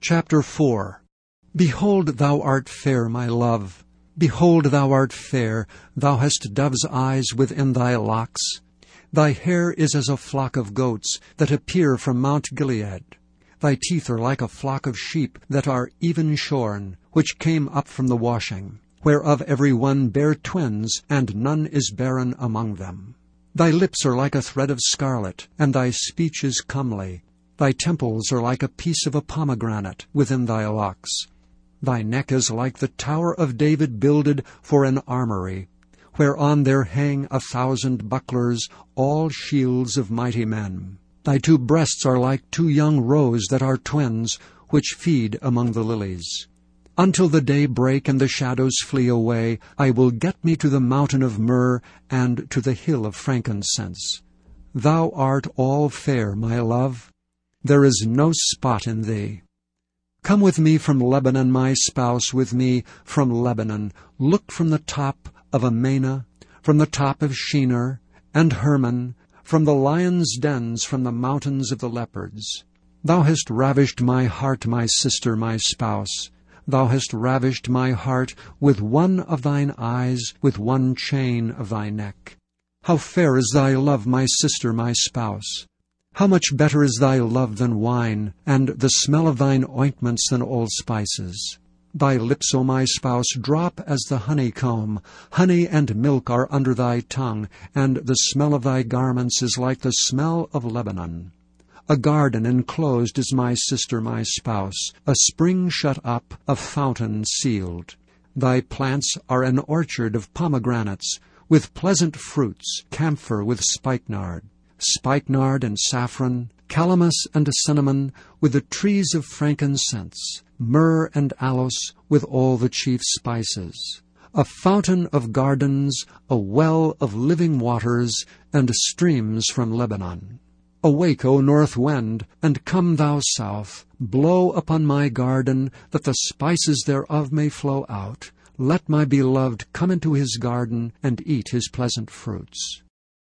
Chapter 4 Behold, thou art fair, my love. Behold, thou art fair. Thou hast dove's eyes within thy locks. Thy hair is as a flock of goats that appear from Mount Gilead. Thy teeth are like a flock of sheep that are even shorn, which came up from the washing, whereof every one bare twins, and none is barren among them. Thy lips are like a thread of scarlet, and thy speech is comely. Thy temples are like a piece of a pomegranate within thy locks. Thy neck is like the tower of David builded for an armory, whereon there hang a thousand bucklers, all shields of mighty men. Thy two breasts are like two young roes that are twins, which feed among the lilies. Until the day break and the shadows flee away, I will get me to the mountain of myrrh and to the hill of frankincense. Thou art all fair, my love. There is no spot in thee. Come with me from Lebanon, my spouse, with me from Lebanon. Look from the top of Amana, from the top of Shenir, and Hermon, from the lions' dens, from the mountains of the leopards. Thou hast ravished my heart, my sister, my spouse. Thou hast ravished my heart with one of thine eyes, with one chain of thy neck. How fair is thy love, my sister, my spouse! How much better is thy love than wine, and the smell of thine ointments than all spices. Thy lips, O my spouse, drop as the honeycomb. Honey and milk are under thy tongue, and the smell of thy garments is like the smell of Lebanon. A garden enclosed is my sister, my spouse, a spring shut up, a fountain sealed. Thy plants are an orchard of pomegranates, with pleasant fruits, camphor with spikenard spikenard and saffron, calamus and cinnamon, with the trees of frankincense, myrrh and aloes, with all the chief spices. A fountain of gardens, a well of living waters, and streams from Lebanon. Awake, O north wind, and come thou south. Blow upon my garden, that the spices thereof may flow out. Let my beloved come into his garden, and eat his pleasant fruits.